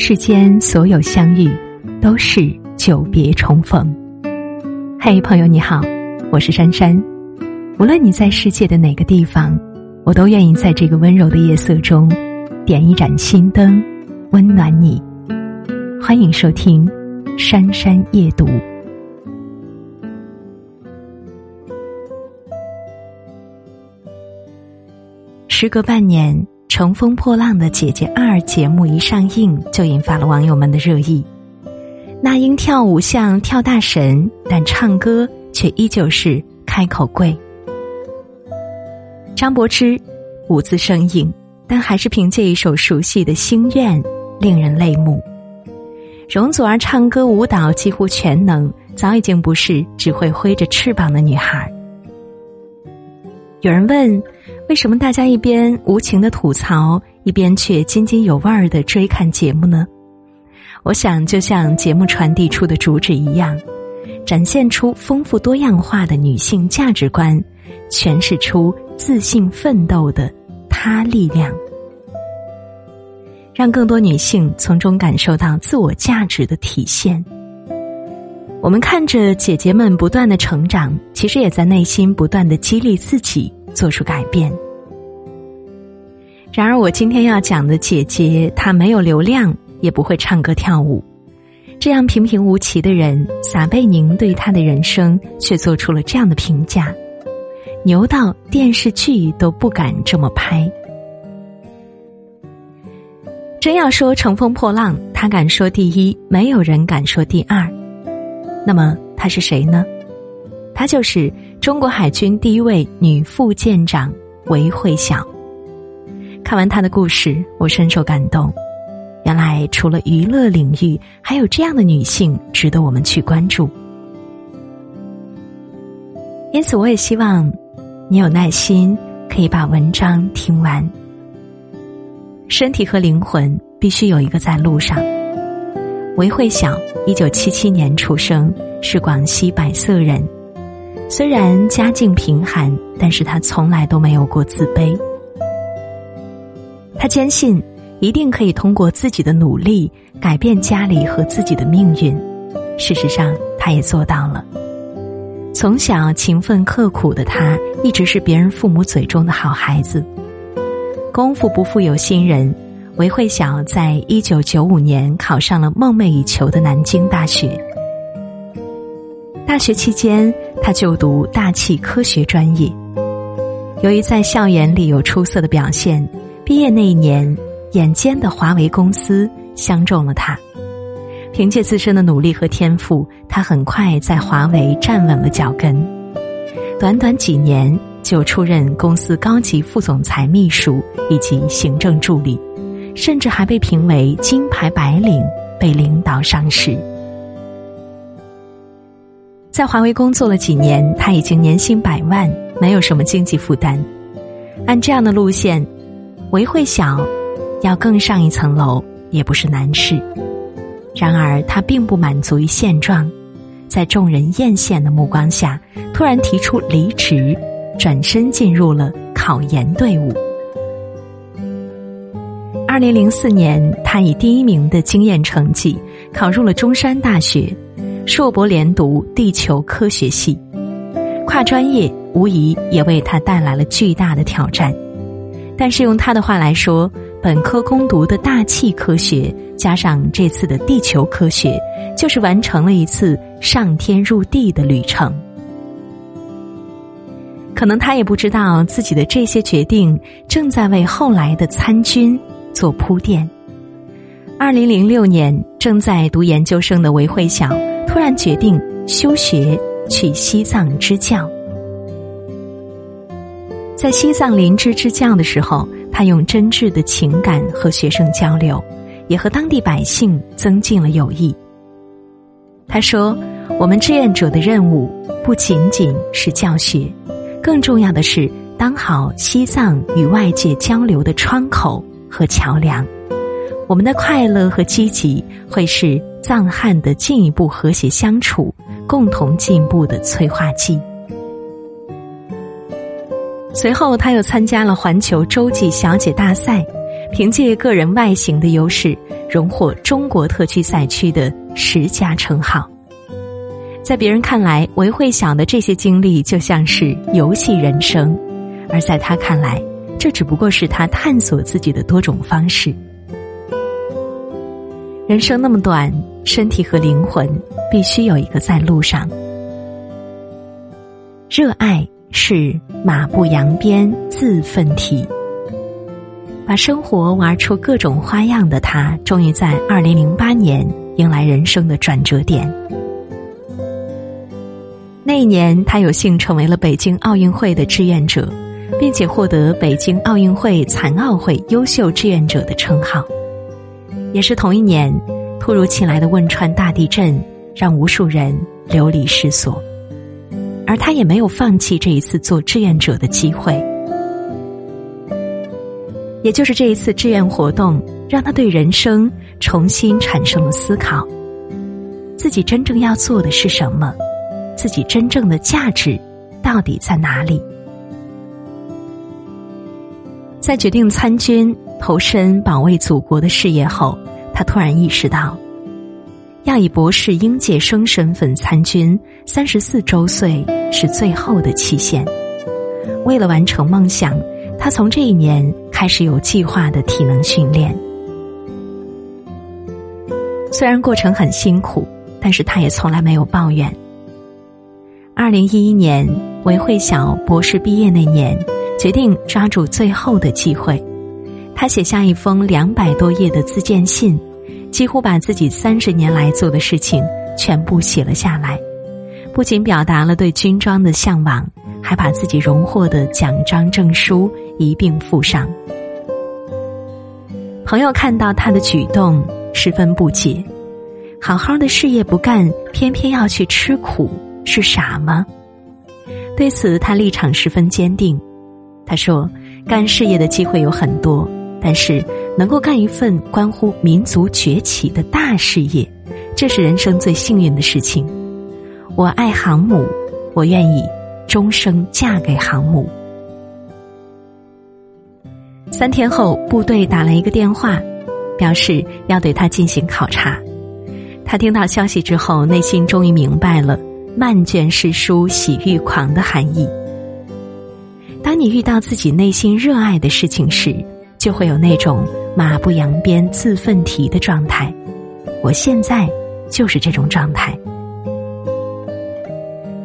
世间所有相遇，都是久别重逢。嘿，朋友你好，我是珊珊。无论你在世界的哪个地方，我都愿意在这个温柔的夜色中，点一盏心灯，温暖你。欢迎收听《珊珊夜读》。时隔半年，《乘风破浪的姐姐二》节目一上映，就引发了网友们的热议。那英跳舞像跳大神，但唱歌却依旧是开口跪。张柏芝舞姿生硬，但还是凭借一首熟悉的《心愿》令人泪目。容祖儿唱歌舞蹈几乎全能，早已经不是只会挥着翅膀的女孩。有人问。为什么大家一边无情的吐槽，一边却津津有味儿的追看节目呢？我想，就像节目传递出的主旨一样，展现出丰富多样化的女性价值观，诠释出自信奋斗的她力量，让更多女性从中感受到自我价值的体现。我们看着姐姐们不断的成长，其实也在内心不断的激励自己。做出改变。然而，我今天要讲的姐姐，她没有流量，也不会唱歌跳舞，这样平平无奇的人，撒贝宁对她的人生却做出了这样的评价：牛到电视剧都不敢这么拍。真要说乘风破浪，他敢说第一，没有人敢说第二。那么他是谁呢？他就是中国海军第一位女副舰长韦慧晓。看完她的故事，我深受感动。原来除了娱乐领域，还有这样的女性值得我们去关注。因此，我也希望你有耐心，可以把文章听完。身体和灵魂必须有一个在路上。韦慧晓，一九七七年出生，是广西百色人。虽然家境贫寒，但是他从来都没有过自卑。他坚信一定可以通过自己的努力改变家里和自己的命运。事实上，他也做到了。从小勤奋刻苦的他，一直是别人父母嘴中的好孩子。功夫不负有心人，韦慧晓在一九九五年考上了梦寐以求的南京大学。大学期间，他就读大气科学专业。由于在校园里有出色的表现，毕业那一年，眼尖的华为公司相中了他。凭借自身的努力和天赋，他很快在华为站稳了脚跟。短短几年，就出任公司高级副总裁秘书以及行政助理，甚至还被评为金牌白领，被领导赏识。在华为工作了几年，他已经年薪百万，没有什么经济负担。按这样的路线，韦慧晓要更上一层楼也不是难事。然而，他并不满足于现状，在众人艳羡的目光下，突然提出离职，转身进入了考研队伍。二零零四年，他以第一名的经验成绩考入了中山大学。硕博连读地球科学系，跨专业无疑也为他带来了巨大的挑战。但是用他的话来说，本科攻读的大气科学加上这次的地球科学，就是完成了一次上天入地的旅程。可能他也不知道自己的这些决定正在为后来的参军做铺垫。二零零六年，正在读研究生的韦慧晓。突然决定休学去西藏支教，在西藏林芝支教的时候，他用真挚的情感和学生交流，也和当地百姓增进了友谊。他说：“我们志愿者的任务不仅仅是教学，更重要的是当好西藏与外界交流的窗口和桥梁。我们的快乐和积极会是。”藏汉的进一步和谐相处、共同进步的催化剂。随后，他又参加了环球洲际小姐大赛，凭借个人外形的优势，荣获中国特区赛区的十佳称号。在别人看来，韦慧晓的这些经历就像是游戏人生，而在他看来，这只不过是他探索自己的多种方式。人生那么短，身体和灵魂必须有一个在路上。热爱是马不扬鞭自奋蹄，把生活玩出各种花样的他，终于在二零零八年迎来人生的转折点。那一年，他有幸成为了北京奥运会的志愿者，并且获得北京奥运会残奥会优秀志愿者的称号。也是同一年，突如其来的汶川大地震让无数人流离失所，而他也没有放弃这一次做志愿者的机会。也就是这一次志愿活动，让他对人生重新产生了思考：自己真正要做的是什么？自己真正的价值到底在哪里？在决定参军、投身保卫祖国的事业后，他突然意识到，要以博士应届生身份参军，三十四周岁是最后的期限。为了完成梦想，他从这一年开始有计划的体能训练。虽然过程很辛苦，但是他也从来没有抱怨。二零一一年，韦慧晓博士毕业那年，决定抓住最后的机会。他写下一封两百多页的自荐信，几乎把自己三十年来做的事情全部写了下来。不仅表达了对军装的向往，还把自己荣获的奖章证书一并附上。朋友看到他的举动，十分不解：好好的事业不干，偏偏要去吃苦。是傻吗？对此，他立场十分坚定。他说：“干事业的机会有很多，但是能够干一份关乎民族崛起的大事业，这是人生最幸运的事情。我爱航母，我愿意终生嫁给航母。”三天后，部队打来一个电话，表示要对他进行考察。他听到消息之后，内心终于明白了。漫卷诗书喜欲狂的含义。当你遇到自己内心热爱的事情时，就会有那种马不扬鞭自奋蹄的状态。我现在就是这种状态。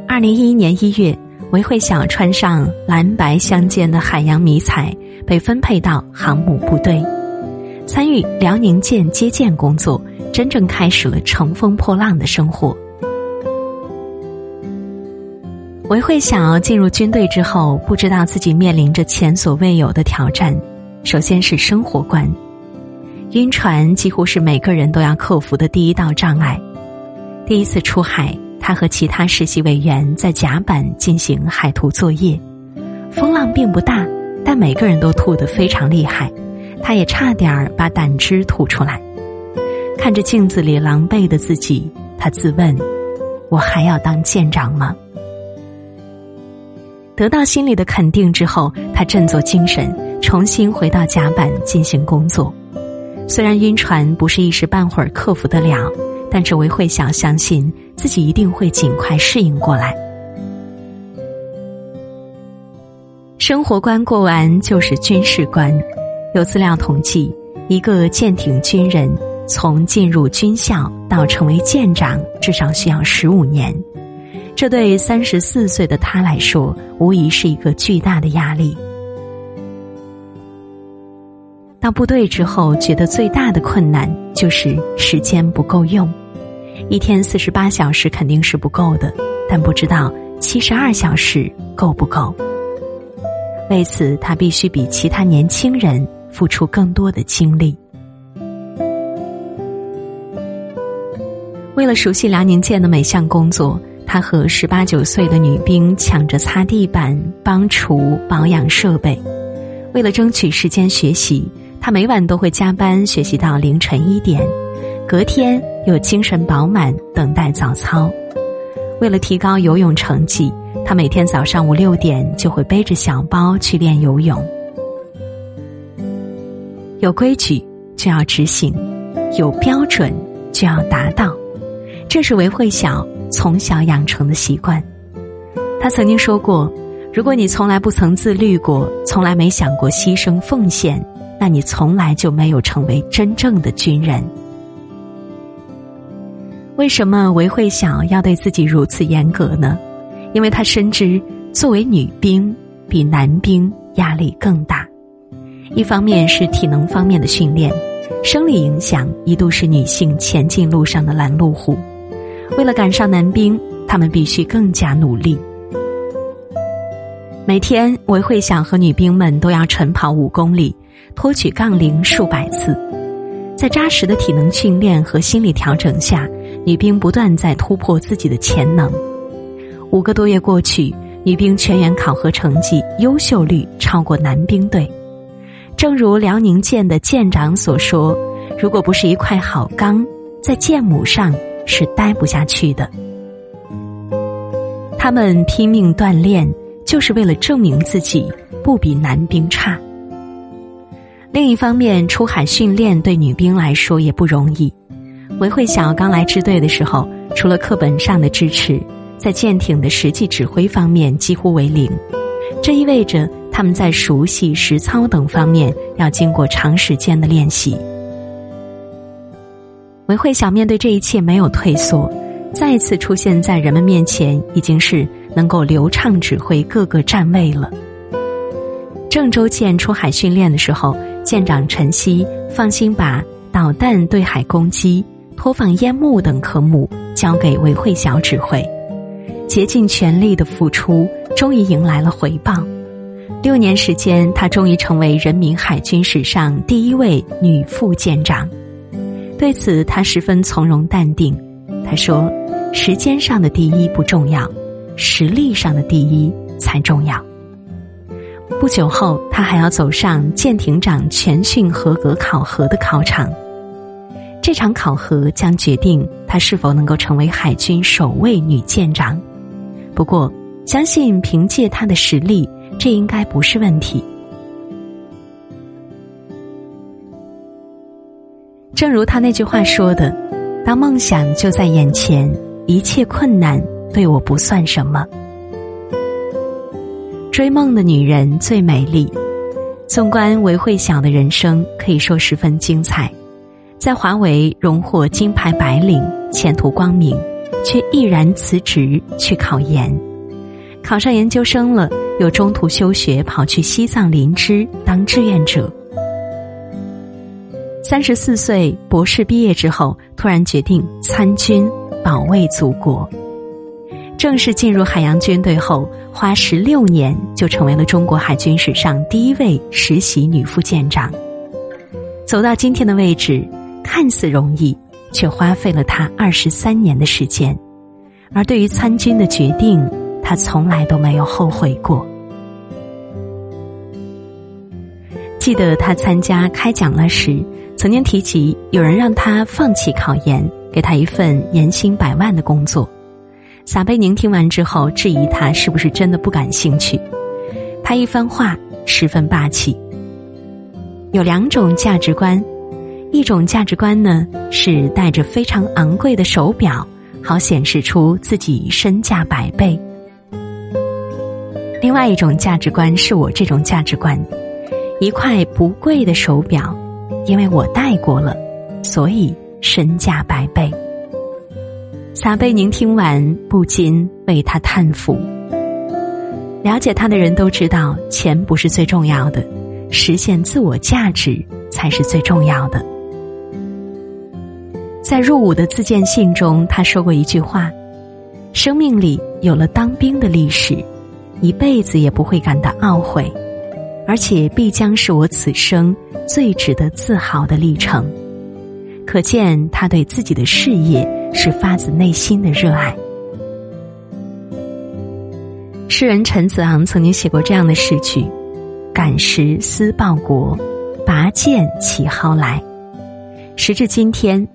二零一一年一月，韦慧晓穿上蓝白相间的海洋迷彩，被分配到航母部队，参与辽宁舰接舰工作，真正开始了乘风破浪的生活。韦慧晓进入军队之后，不知道自己面临着前所未有的挑战。首先是生活观，晕船几乎是每个人都要克服的第一道障碍。第一次出海，他和其他实习委员在甲板进行海图作业，风浪并不大，但每个人都吐得非常厉害，他也差点儿把胆汁吐出来。看着镜子里狼狈的自己，他自问：我还要当舰长吗？得到心里的肯定之后，他振作精神，重新回到甲板进行工作。虽然晕船不是一时半会儿克服得了，但这位慧晓相信自己一定会尽快适应过来。生活关过完就是军事关。有资料统计，一个舰艇军人从进入军校到成为舰长，至少需要十五年。这对三十四岁的他来说，无疑是一个巨大的压力。到部队之后，觉得最大的困难就是时间不够用。一天四十八小时肯定是不够的，但不知道七十二小时够不够。为此，他必须比其他年轻人付出更多的精力。为了熟悉辽宁舰的每项工作。他和十八九岁的女兵抢着擦地板、帮厨、保养设备。为了争取时间学习，他每晚都会加班学习到凌晨一点，隔天又精神饱满等待早操。为了提高游泳成绩，他每天早上五六点就会背着小包去练游泳。有规矩就要执行，有标准就要达到，这是韦慧晓从小养成的习惯。他曾经说过：“如果你从来不曾自律过，从来没想过牺牲奉献，那你从来就没有成为真正的军人。”为什么韦慧晓要对自己如此严格呢？因为她深知，作为女兵比男兵压力更大。一方面是体能方面的训练，生理影响一度是女性前进路上的拦路虎。为了赶上男兵，他们必须更加努力。每天，韦慧晓和女兵们都要晨跑五公里，托举杠铃数百次。在扎实的体能训练和心理调整下，女兵不断在突破自己的潜能。五个多月过去，女兵全员考核成绩优秀率超过男兵队。正如辽宁舰的舰长所说：“如果不是一块好钢，在舰母上是待不下去的。”他们拼命锻炼，就是为了证明自己不比男兵差。另一方面，出海训练对女兵来说也不容易。韦慧晓刚来支队的时候，除了课本上的支持，在舰艇的实际指挥方面几乎为零。这意味着他们在熟悉实操等方面要经过长时间的练习。韦慧晓面对这一切没有退缩，再次出现在人们面前，已经是能够流畅指挥各个站位了。郑州舰出海训练的时候。舰长陈曦放心把导弹对海攻击、拖放烟幕等科目交给韦慧晓指挥，竭尽全力的付出，终于迎来了回报。六年时间，她终于成为人民海军史上第一位女副舰长。对此，她十分从容淡定。她说：“时间上的第一不重要，实力上的第一才重要。”不久后，他还要走上舰艇长全训合格考核的考场。这场考核将决定他是否能够成为海军首位女舰长。不过，相信凭借他的实力，这应该不是问题。正如他那句话说的：“当梦想就在眼前，一切困难对我不算什么。”追梦的女人最美丽。纵观韦慧晓的人生，可以说十分精彩。在华为荣获金牌白领，前途光明，却毅然辞职去考研。考上研究生了，又中途休学，跑去西藏林芝当志愿者。三十四岁博士毕业之后，突然决定参军，保卫祖国。正式进入海洋军队后，花十六年就成为了中国海军史上第一位实习女副舰长。走到今天的位置，看似容易，却花费了他二十三年的时间。而对于参军的决定，他从来都没有后悔过。记得他参加开讲了时，曾经提及有人让他放弃考研，给他一份年薪百万的工作。撒贝宁听完之后，质疑他是不是真的不感兴趣。他一番话十分霸气。有两种价值观，一种价值观呢是戴着非常昂贵的手表，好显示出自己身价百倍；另外一种价值观是我这种价值观，一块不贵的手表，因为我戴过了，所以身价百倍。撒贝宁听完，不禁为他叹服。了解他的人都知道，钱不是最重要的，实现自我价值才是最重要的。在入伍的自荐信中，他说过一句话：“生命里有了当兵的历史，一辈子也不会感到懊悔，而且必将是我此生最值得自豪的历程。”可见他对自己的事业。是发自内心的热爱。诗人陈子昂曾经写过这样的诗句：“感时思报国，拔剑起蒿来。”时至今天，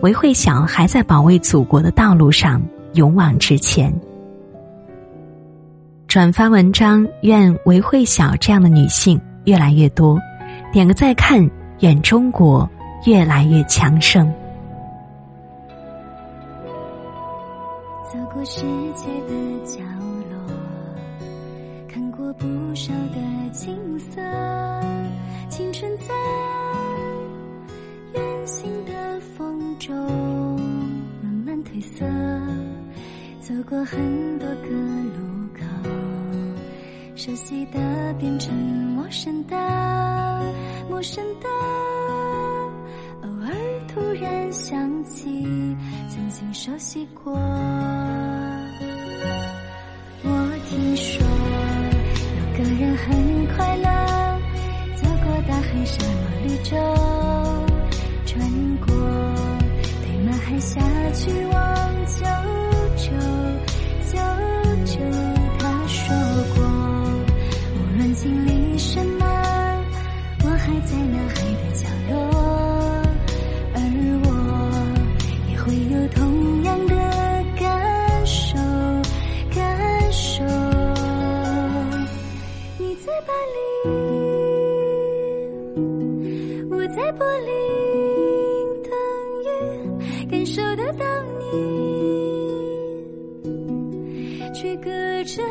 韦慧晓还在保卫祖国的道路上勇往直前。转发文章，愿韦慧晓这样的女性越来越多。点个再看，愿中国越来越强盛。世界的角落，看过不少的景色，青春在远行的风中慢慢褪色，走过很多个路口，熟悉的变成陌生的，陌生的，偶尔突然想起曾经熟悉过。很快乐，走过大海、沙漠、绿洲，穿过对马海峡去玻璃等雨，感受得到你，却隔着。